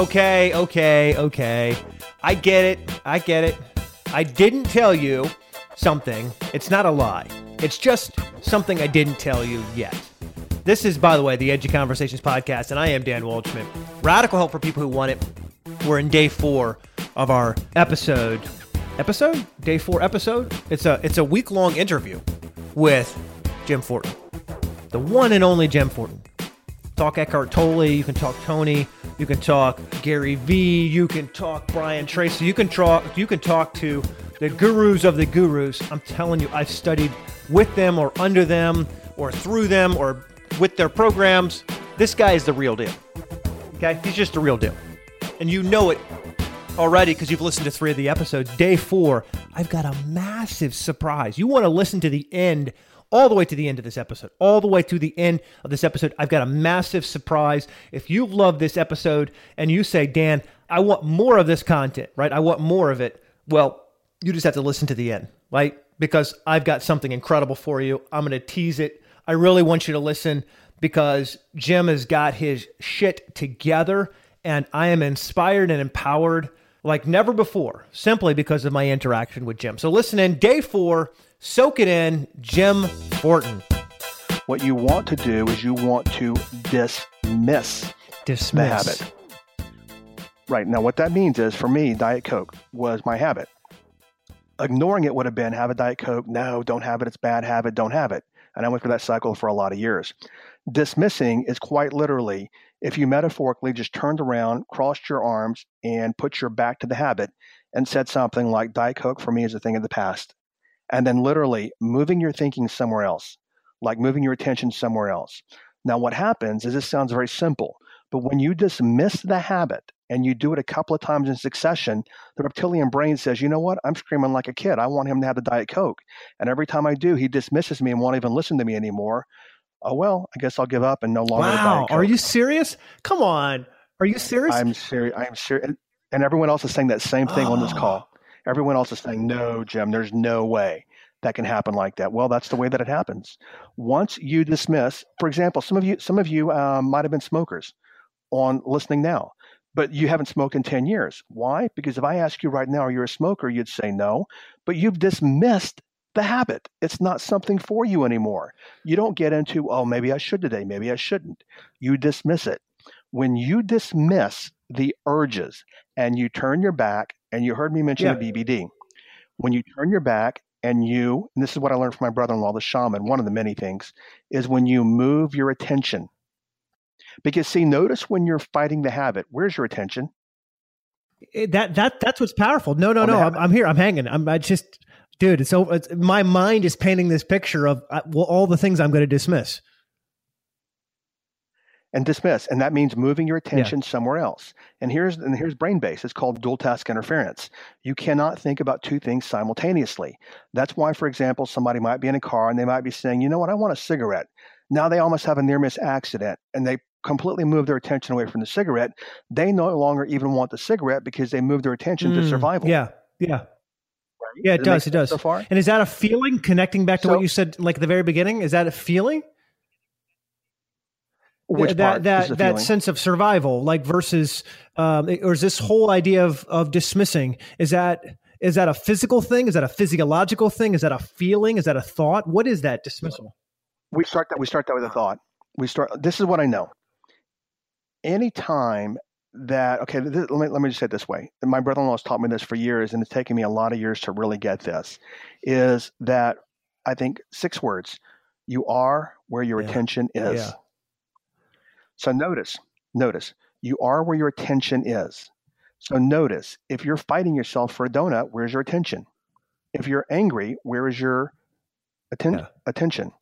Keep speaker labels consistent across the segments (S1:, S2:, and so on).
S1: Okay, okay, okay. I get it. I get it. I didn't tell you something. It's not a lie. It's just something I didn't tell you yet. This is, by the way, the Edgy Conversations podcast, and I am Dan Waldschmidt. Radical help for people who want it. We're in day four of our episode. Episode? Day four episode? It's a it's a week long interview with Jim Fortin, the one and only Jim Fortin. Talk Eckhart Tolle. You can talk Tony. You can talk Gary Vee. You can talk Brian Tracy. You can talk. You can talk to the gurus of the gurus. I'm telling you, I've studied with them or under them or through them or with their programs. This guy is the real deal. Okay, he's just the real deal, and you know it already because you've listened to three of the episodes. Day four, I've got a massive surprise. You want to listen to the end all the way to the end of this episode, all the way to the end of this episode. I've got a massive surprise. If you love this episode and you say, Dan, I want more of this content, right? I want more of it. Well, you just have to listen to the end, right? Because I've got something incredible for you. I'm going to tease it. I really want you to listen because Jim has got his shit together and I am inspired and empowered like never before simply because of my interaction with Jim. So listen in day four Soak it in, Jim Fortin.
S2: What you want to do is you want to dismiss,
S1: dismiss.
S2: the habit. Right. Now, what that means is for me, Diet Coke was my habit. Ignoring it would have been have a Diet Coke. No, don't have it. It's bad habit. Don't have it. And I went through that cycle for a lot of years. Dismissing is quite literally if you metaphorically just turned around, crossed your arms, and put your back to the habit and said something like Diet Coke for me is a thing of the past and then literally moving your thinking somewhere else, like moving your attention somewhere else. Now, what happens is this sounds very simple, but when you dismiss the habit and you do it a couple of times in succession, the reptilian brain says, you know what? I'm screaming like a kid. I want him to have the Diet Coke. And every time I do, he dismisses me and won't even listen to me anymore. Oh, well, I guess I'll give up and no longer.
S1: Wow. Are you serious? Come on. Are you serious?
S2: I'm serious. I'm serious. And, and everyone else is saying that same thing oh. on this call. Everyone else is saying, no, Jim, there's no way that can happen like that. Well, that's the way that it happens. Once you dismiss, for example, some of you, some of you um, might have been smokers on listening now, but you haven't smoked in 10 years. Why? Because if I ask you right now, are you a smoker? You'd say no, but you've dismissed the habit. It's not something for you anymore. You don't get into, oh, maybe I should today, maybe I shouldn't. You dismiss it. When you dismiss the urges and you turn your back, and you heard me mention yeah. the BBD, when you turn your back and you, and this is what I learned from my brother in law, the shaman, one of the many things, is when you move your attention. Because, see, notice when you're fighting the habit, where's your attention?
S1: Eh, that that that's what's powerful. No, no, no. I'm, I'm, here. I'm hanging. I'm I just, dude. It's, so it's my mind is painting this picture of uh, well, all the things I'm going to dismiss.
S2: And dismiss and that means moving your attention yeah. somewhere else. And here's and here's brain base. It's called dual task interference. You cannot think about two things simultaneously. That's why for example somebody might be in a car and they might be saying you know what? I want a cigarette. Now they almost have a near miss accident and they completely move their attention away from the cigarette. They no longer even want the cigarette because they move their attention mm, to survival.
S1: Yeah. Yeah Yeah, it, does. does. It does. So far, and is that a feeling? Connecting back to so, what you said, like at the very beginning, is that a feeling?
S2: Which
S1: that that that sense of survival, like versus, um, or is this whole idea of of dismissing? Is that is that a physical thing? Is that a physiological thing? Is that a feeling? Is that a thought? What is that dismissal?
S2: We start that. We start that with a thought. We start. This is what I know. Anytime that okay, this, let me let me just say it this way. My brother-in-law has taught me this for years, and it's taken me a lot of years to really get this. Is that I think six words. You are where your yeah. attention is. Yeah. So notice, notice, you are where your attention is. So notice, if you're fighting yourself for a donut, where's your attention? If you're angry, where is your atten- yeah. attention?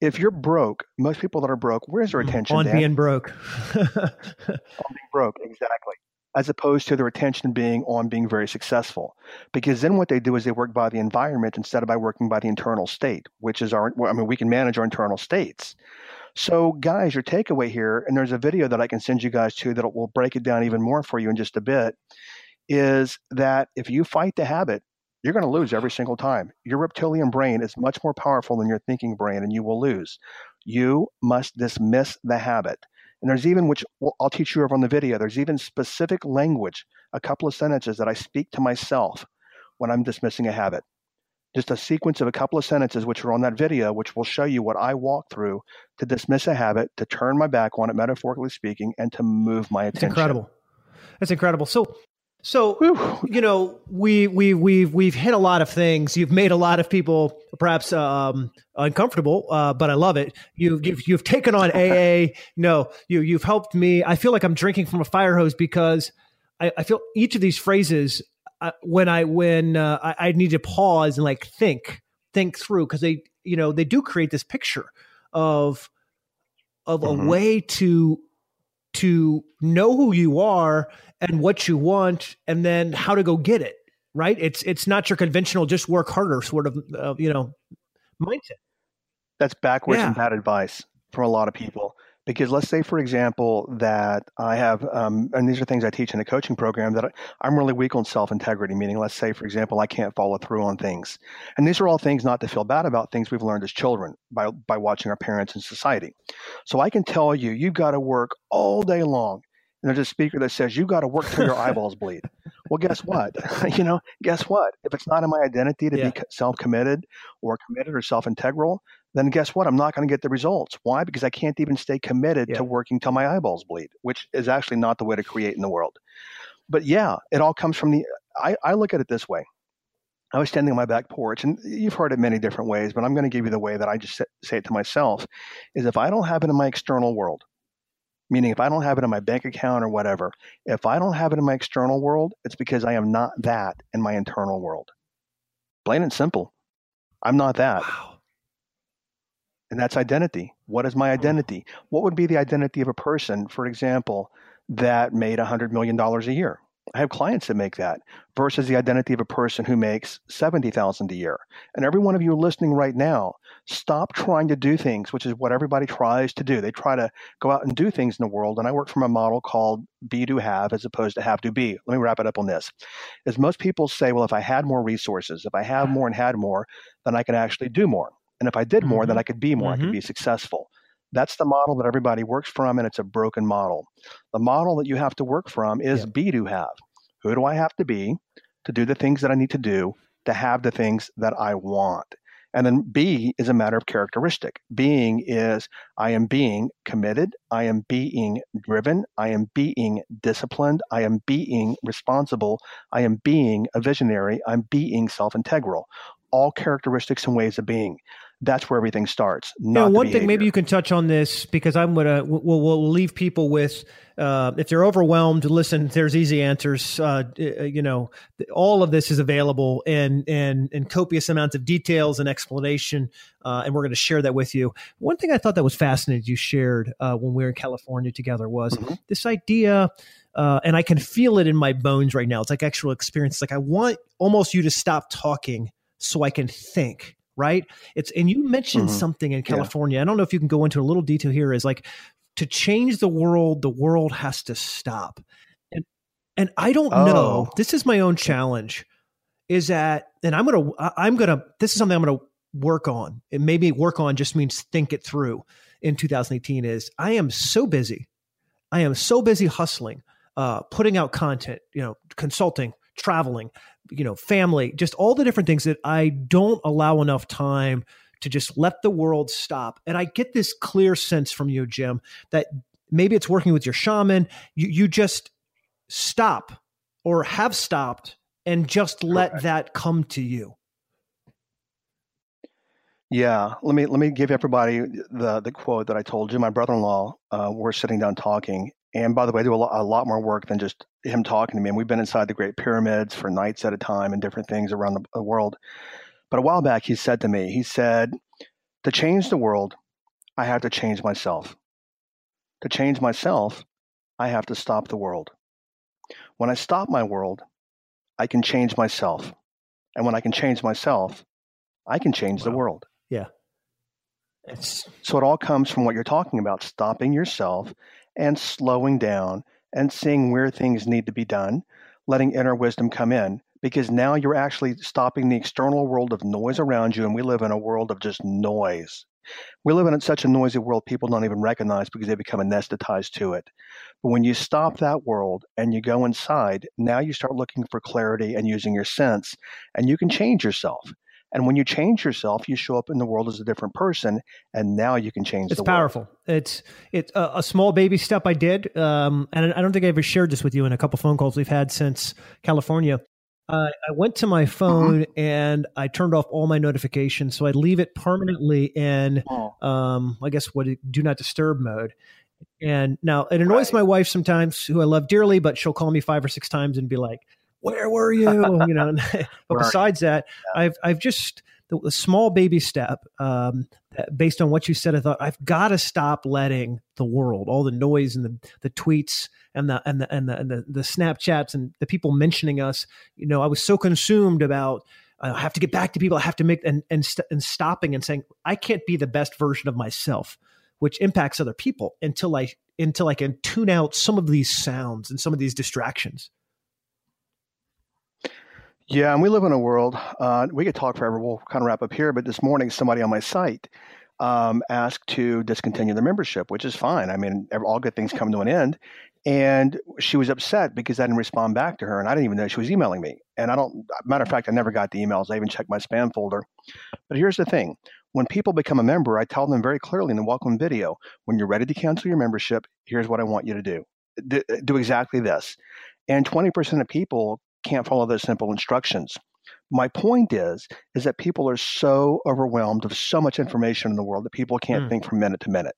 S2: If you're broke, most people that are broke, where's their mm, attention?
S1: On
S2: Dan?
S1: being broke.
S2: on being broke, exactly. As opposed to their attention being on being very successful. Because then what they do is they work by the environment instead of by working by the internal state, which is our, I mean, we can manage our internal states. So, guys, your takeaway here, and there's a video that I can send you guys to that will break it down even more for you in just a bit, is that if you fight the habit, you're going to lose every single time. Your reptilian brain is much more powerful than your thinking brain, and you will lose. You must dismiss the habit. And there's even, which I'll teach you over on the video, there's even specific language, a couple of sentences that I speak to myself when I'm dismissing a habit. Just a sequence of a couple of sentences, which are on that video, which will show you what I walk through to dismiss a habit, to turn my back on it, metaphorically speaking, and to move my attention.
S1: It's incredible. That's incredible. So, so Whew. you know, we we we've we've hit a lot of things. You've made a lot of people perhaps um, uncomfortable, uh, but I love it. You, you've you've taken on AA. no, you you've helped me. I feel like I'm drinking from a fire hose because I, I feel each of these phrases uh, when I when uh, I, I need to pause and like think think through because they you know they do create this picture of of mm-hmm. a way to to know who you are and what you want and then how to go get it right? It's it's not your conventional just work harder sort of uh, you know mindset.
S2: That's backwards yeah. and bad advice for a lot of people. Because let's say for example that i have um, and these are things i teach in a coaching program that i'm really weak on self-integrity meaning let's say for example i can't follow through on things. And these are all things not to feel bad about things we've learned as children by, by watching our parents and society. So i can tell you you've got to work all day long and there's a speaker that says you got to work till your eyeballs bleed. Well, guess what? you know, guess what? If it's not in my identity to yeah. be self-committed or committed or self-integral, then guess what? I'm not going to get the results. Why? Because I can't even stay committed yeah. to working till my eyeballs bleed, which is actually not the way to create in the world. But yeah, it all comes from the. I, I look at it this way. I was standing on my back porch, and you've heard it many different ways, but I'm going to give you the way that I just say it to myself: is if I don't have it in my external world, Meaning, if I don't have it in my bank account or whatever, if I don't have it in my external world, it's because I am not that in my internal world. Plain and simple. I'm not that. Wow. And that's identity. What is my hmm. identity? What would be the identity of a person, for example, that made $100 million a year? I have clients that make that versus the identity of a person who makes 70,000 a year. And every one of you listening right now, stop trying to do things, which is what everybody tries to do. They try to go out and do things in the world. And I work from a model called be to have as opposed to have to be. Let me wrap it up on this. As most people say, well, if I had more resources, if I have more and had more, then I could actually do more. And if I did more, mm-hmm. then I could be more, mm-hmm. I could be successful. That's the model that everybody works from, and it's a broken model. The model that you have to work from is yeah. be to have. Who do I have to be to do the things that I need to do to have the things that I want? And then B is a matter of characteristic. Being is I am being committed, I am being driven, I am being disciplined, I am being responsible, I am being a visionary, I'm being self integral. All characteristics and ways of being that's where everything starts. Not
S1: one thing maybe you can touch on this because I'm gonna we'll, we'll leave people with uh, if they're overwhelmed. Listen, there's easy answers. Uh, uh you know, all of this is available and in, in copious amounts of details and explanation, uh, and we're going to share that with you. One thing I thought that was fascinating you shared uh, when we were in California together was mm-hmm. this idea. Uh, and I can feel it in my bones right now. It's like actual experience. It's like I want almost you to stop talking so I can think right? It's and you mentioned mm-hmm. something in California. Yeah. I don't know if you can go into a little detail here. Is like to change the world, the world has to stop. And and I don't oh. know. This is my own challenge. Is that and I'm gonna I'm gonna this is something I'm gonna work on. And maybe work on just means think it through in 2018 is I am so busy. I am so busy hustling, uh, putting out content, you know, consulting, traveling, you know, family, just all the different things that I don't allow enough time to just let the world stop. And I get this clear sense from you, Jim, that maybe it's working with your shaman. You, you just stop or have stopped and just let Correct. that come to you.
S2: Yeah, let me let me give everybody the the quote that I told you. My brother-in-law, uh, we're sitting down talking, and by the way, I do a lot, a lot, more work than just him talking to me. And we've been inside the Great Pyramids for nights at a time and different things around the, the world. But a while back, he said to me, he said, to change the world, I have to change myself. To change myself, I have to stop the world. When I stop my world, I can change myself. And when I can change myself, I can change wow. the world.
S1: Yeah.
S2: It's... So it all comes from what you're talking about stopping yourself and slowing down and seeing where things need to be done, letting inner wisdom come in. because now you're actually stopping the external world of noise around you, and we live in a world of just noise. We live in such a noisy world people don't even recognize because they become anesthetized to it. But when you stop that world and you go inside, now you start looking for clarity and using your sense, and you can change yourself. And when you change yourself, you show up in the world as a different person, and now you can change.
S1: It's
S2: the
S1: powerful.
S2: World.
S1: It's it's a, a, small baby step I did, um, and I don't think I ever shared this with you in a couple phone calls we've had since California. Uh, I went to my phone mm-hmm. and I turned off all my notifications, so I leave it permanently in, oh. um, I guess, what do not disturb mode. And now it annoys right. my wife sometimes, who I love dearly, but she'll call me five or six times and be like, "Where were you?" you know. but besides that, yeah. I've I've just the, the small baby step. Um, based on what you said, I thought I've got to stop letting the world, all the noise and the the tweets and the and the and the and the, the Snapchats and the people mentioning us. You know, I was so consumed about I have to get back to people. I have to make and and, st- and stopping and saying I can't be the best version of myself, which impacts other people until I until I can tune out some of these sounds and some of these distractions.
S2: Yeah, and we live in a world. Uh, we could talk forever. We'll kind of wrap up here. But this morning, somebody on my site um, asked to discontinue the membership, which is fine. I mean, all good things come to an end. And she was upset because I didn't respond back to her, and I didn't even know she was emailing me. And I don't. Matter of fact, I never got the emails. I even checked my spam folder. But here's the thing: when people become a member, I tell them very clearly in the welcome video, when you're ready to cancel your membership, here's what I want you to do. Do, do exactly this. And 20% of people can't follow those simple instructions. My point is, is that people are so overwhelmed of so much information in the world that people can't mm. think from minute to minute.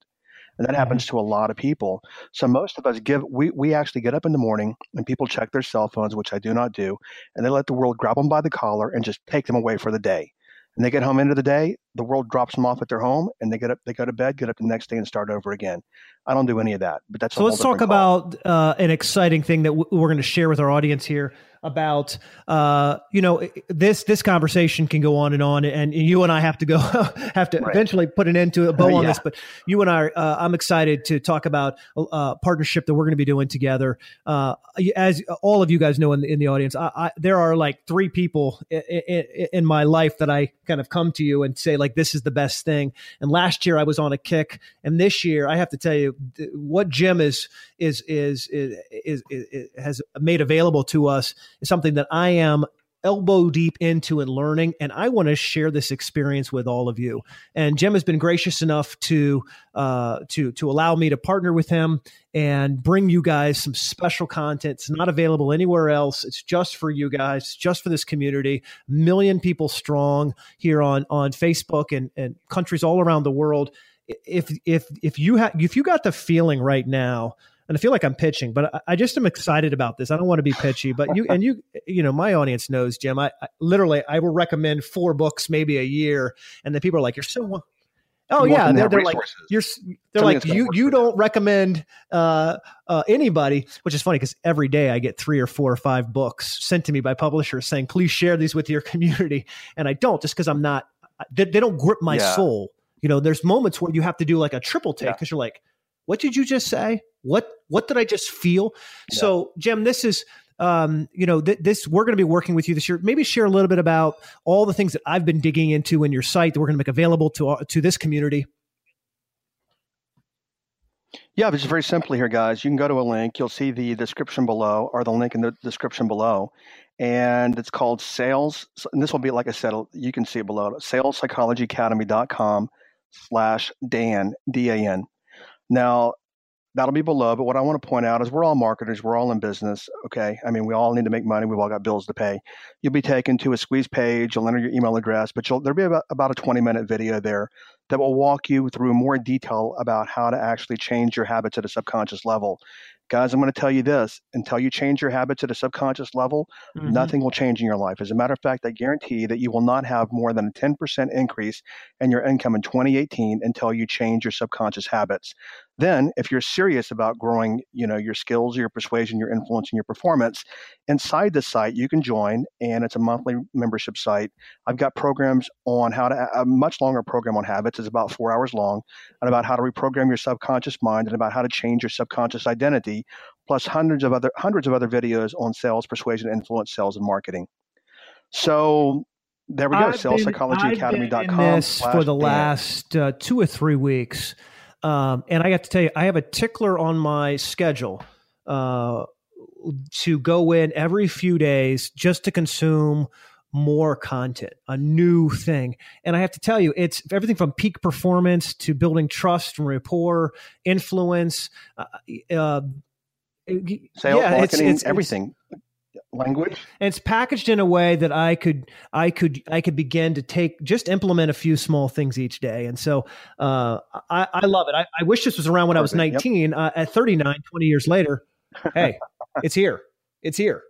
S2: And that mm-hmm. happens to a lot of people. So most of us give we, we actually get up in the morning and people check their cell phones, which I do not do, and they let the world grab them by the collar and just take them away for the day. And they get home into the day, the world drops them off at their home, and they get up, they go to bed, get up the next day, and start over again. I don't do any of that. But that's
S1: so. let's talk call. about uh, an exciting thing that w- we're going to share with our audience here about uh, you know this this conversation can go on and on, and you and I have to go have to right. eventually put an end to a bow on this. But you and I, uh, I'm excited to talk about a, a partnership that we're going to be doing together. Uh, as all of you guys know in the, in the audience, I, I, there are like three people in, in, in my life that I kind of come to you and say like this is the best thing. And last year I was on a kick, and this year I have to tell you what Jim is is is is, is, is has made available to us is something that I am elbow deep into and learning and i want to share this experience with all of you. And jim has been gracious enough to uh, to to allow me to partner with him and bring you guys some special content. It's not available anywhere else. It's just for you guys. Just for this community. Million people strong here on on facebook and and countries all around the world. If if if you have if you got the feeling right now and I feel like I'm pitching, but I, I, just am excited about this. I don't want to be pitchy, but you and you, you know, my audience knows, Jim. I, I literally I will recommend four books maybe a year, and then people are like, "You're so." Oh you yeah, they're, they're like you're. They're like you. You don't recommend uh, uh, anybody, which is funny because every day I get three or four or five books sent to me by publishers saying, "Please share these with your community," and I don't just because I'm not. They, they, don't grip my yeah. soul. You know, there's moments where you have to do like a triple take because yeah. you're like, "What did you just say?" What what did I just feel? Yeah. So, Jim, this is um, you know, th- this we're going to be working with you this year. Maybe share a little bit about all the things that I've been digging into in your site that we're going to make available to uh, to this community.
S2: Yeah, it's very simply here, guys. You can go to a link. You'll see the description below, or the link in the description below, and it's called Sales. And this will be, like I said, you can see it below. SalesPsychologyAcademy.com slash Dan D A N. Now, that'll be below. But what I want to point out is we're all marketers, we're all in business. Okay. I mean, we all need to make money. We've all got bills to pay. You'll be taken to a squeeze page. You'll enter your email address, but there'll be about, about a 20 minute video there that will walk you through more detail about how to actually change your habits at a subconscious level. Guys, I'm going to tell you this until you change your habits at a subconscious level, mm-hmm. nothing will change in your life. As a matter of fact, I guarantee that you will not have more than a 10% increase in your income in 2018 until you change your subconscious habits. Then, if you're serious about growing, you know, your skills, your persuasion, your influence, and your performance, inside the site you can join, and it's a monthly membership site. I've got programs on how to a much longer program on habits is about four hours long, and about how to reprogram your subconscious mind, and about how to change your subconscious identity, plus hundreds of other hundreds of other videos on sales, persuasion, influence, sales, and marketing. So there we go.
S1: I've
S2: SalesPsychologyAcademy.com.
S1: I've been in this for the last uh, two or three weeks, um, and I have to tell you, I have a tickler on my schedule uh, to go in every few days just to consume more content, a new thing. And I have to tell you, it's everything from peak performance to building trust and rapport, influence. Uh, uh,
S2: Sales,
S1: yeah, it's-
S2: marketing,
S1: it's- it's-
S2: everything. Language.
S1: and it's packaged in a way that I could I could I could begin to take just implement a few small things each day. And so uh, I, I love it. I, I wish this was around when I was
S2: Perfect. Yep.
S1: 19. Uh, at 39, 20 years later, hey, it's here. It's here.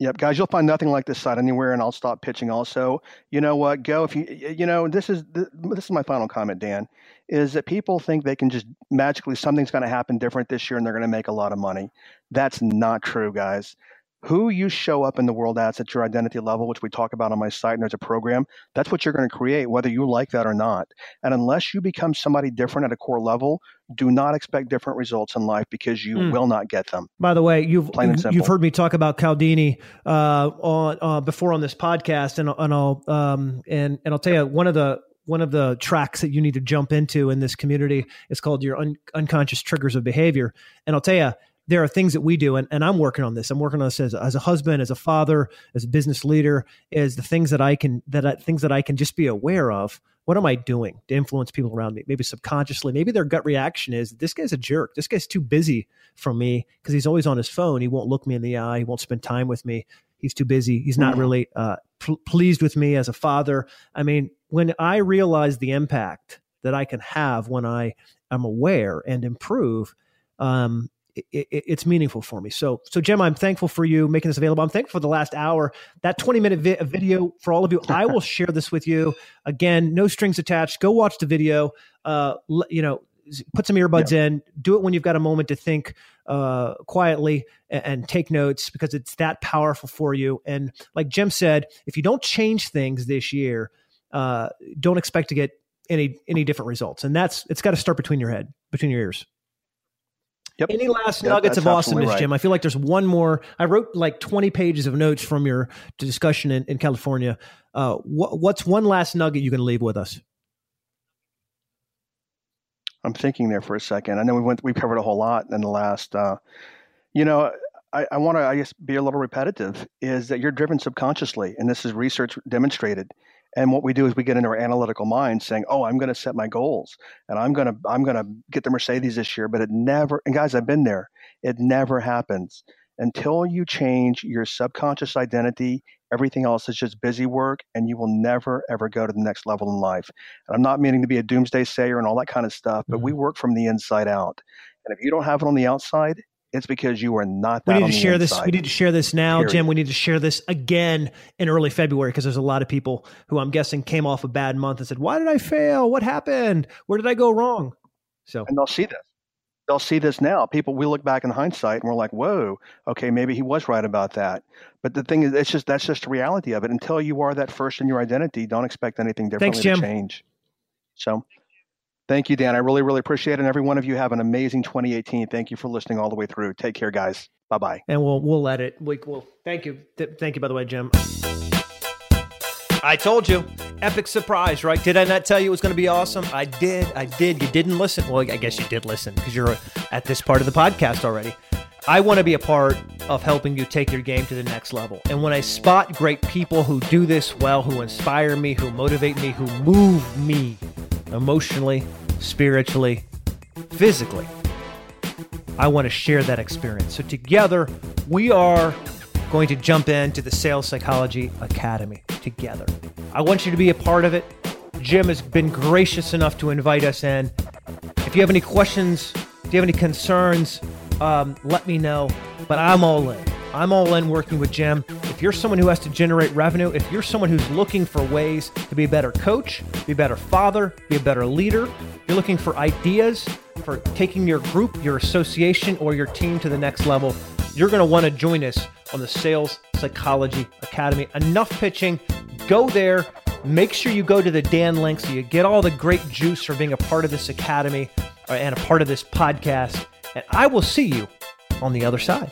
S2: Yep, guys, you'll find nothing like this site anywhere, and I'll stop pitching. Also, you know what? Go if you you know this is this is my final comment, Dan, is that people think they can just magically something's going to happen different this year and they're going to make a lot of money. That's not true, guys. Who you show up in the world as at your identity level, which we talk about on my site, and there's a program. That's what you're going to create, whether you like that or not. And unless you become somebody different at a core level, do not expect different results in life because you
S1: Mm.
S2: will not get them.
S1: By the way, you've you've heard me talk about Cialdini uh, on uh, before on this podcast, and and I'll um, and and I'll tell you one of the one of the tracks that you need to jump into in this community is called your un- unconscious triggers of behavior. And I'll tell you, there are things that we do, and, and I'm working on this. I'm working on this as, as a husband, as a father, as a business leader. Is the things that I can that I, things that I can just be aware of. What am I doing to influence people around me? Maybe subconsciously, maybe their gut reaction is this guy's a jerk. This guy's too busy for me because he's always on his phone. He won't look me in the eye. He won't spend time with me. He's too busy. He's not
S2: Mhm.
S1: really uh, pl- pleased with me as a father. I mean, when I realize the impact that I can have when I am aware and improve, um, it, it, it's meaningful for me. So, so Jim, I'm thankful for you making this available. I'm thankful for the last hour. That 20 minute vi- video for all of you. I will share this with you. Again, no strings attached. Go watch the video. Uh, you know, put some earbuds in. Do it when you've got a moment to think uh, quietly and, and take notes because it's that powerful for you. And like Jim said, if you don't change things this year, uh, don't expect to get any any different results. And that's it's got to start between your head, between your ears.
S2: Yep.
S1: Any last
S2: Yep,
S1: nuggets of awesomeness,
S2: right.
S1: Jim? I feel like there's one more. I wrote like 20 pages of notes from your discussion in, in California. Uh, what, what's one last nugget you can leave with us?
S2: I'm thinking there for a second. I know we went we covered a whole lot in the last. Uh, you know, I, I want to I guess be a little repetitive. Is that you're driven subconsciously, and this is research demonstrated. And what we do is we get into our analytical mind, saying, "Oh, I'm going to set my goals, and I'm going to I'm going to get the Mercedes this year." But it never. And guys, I've been there. It never happens until you change your subconscious identity. Everything else is just busy work, and you will never ever go to the next level in life. And I'm not meaning to be a doomsday sayer and all that kind of stuff, but we mm-hmm. work from the inside out. And if you don't have it on the outside, it's because you are not that
S1: We need to share this. We need to share this now,
S2: Period.
S1: Jim. We need to share this again in early February because there's a lot of people who I'm guessing came off a bad month and said, "Why did I fail? What happened? Where did I go wrong?" So
S2: and they'll see this. They'll see this now. People, we look back in hindsight and we're like, "Whoa, okay, maybe he was right about that." But the thing is, it's just that's just the reality of it. Until you are that first in your identity, don't expect anything differently
S1: Jim.
S2: to change. So, thank you, Dan. I really, really appreciate it. And every one of you have an amazing 2018. Thank you for listening all the way through. Take care, guys. Bye bye.
S1: and we'll we'll let it. We, will thank you. Th- thank you, by the way, Jim. I told you, epic surprise, right? Did I not tell you it was going to be awesome? I did. I did. You didn't listen. Well, I guess you did listen because you're at this part of the podcast already. I want to be a part of helping you take your game to the next level. And when I spot great people who do this well, who inspire me, who motivate me, who move me emotionally, spiritually, physically, I want to share that experience. So together, we are going to jump into the Sales Psychology Academy together. I want you to be a part of it. Jim has been gracious enough to invite us in. If you have any questions, if you have any concerns, um, let me know. But I'm all in. I'm all in working with Jim. You're someone who has to generate revenue, if you're someone who's looking for ways to be a better coach, be a better father, be a better leader, you're looking for ideas for taking your group, your association, or your team to the next level, you're going to want to join us on the Sales Psychology Academy. Enough pitching. Go there. Make sure you go to the Dan link so you get all the great juice for being a part of this academy uh, and a part of this podcast. And I will see you on the other side.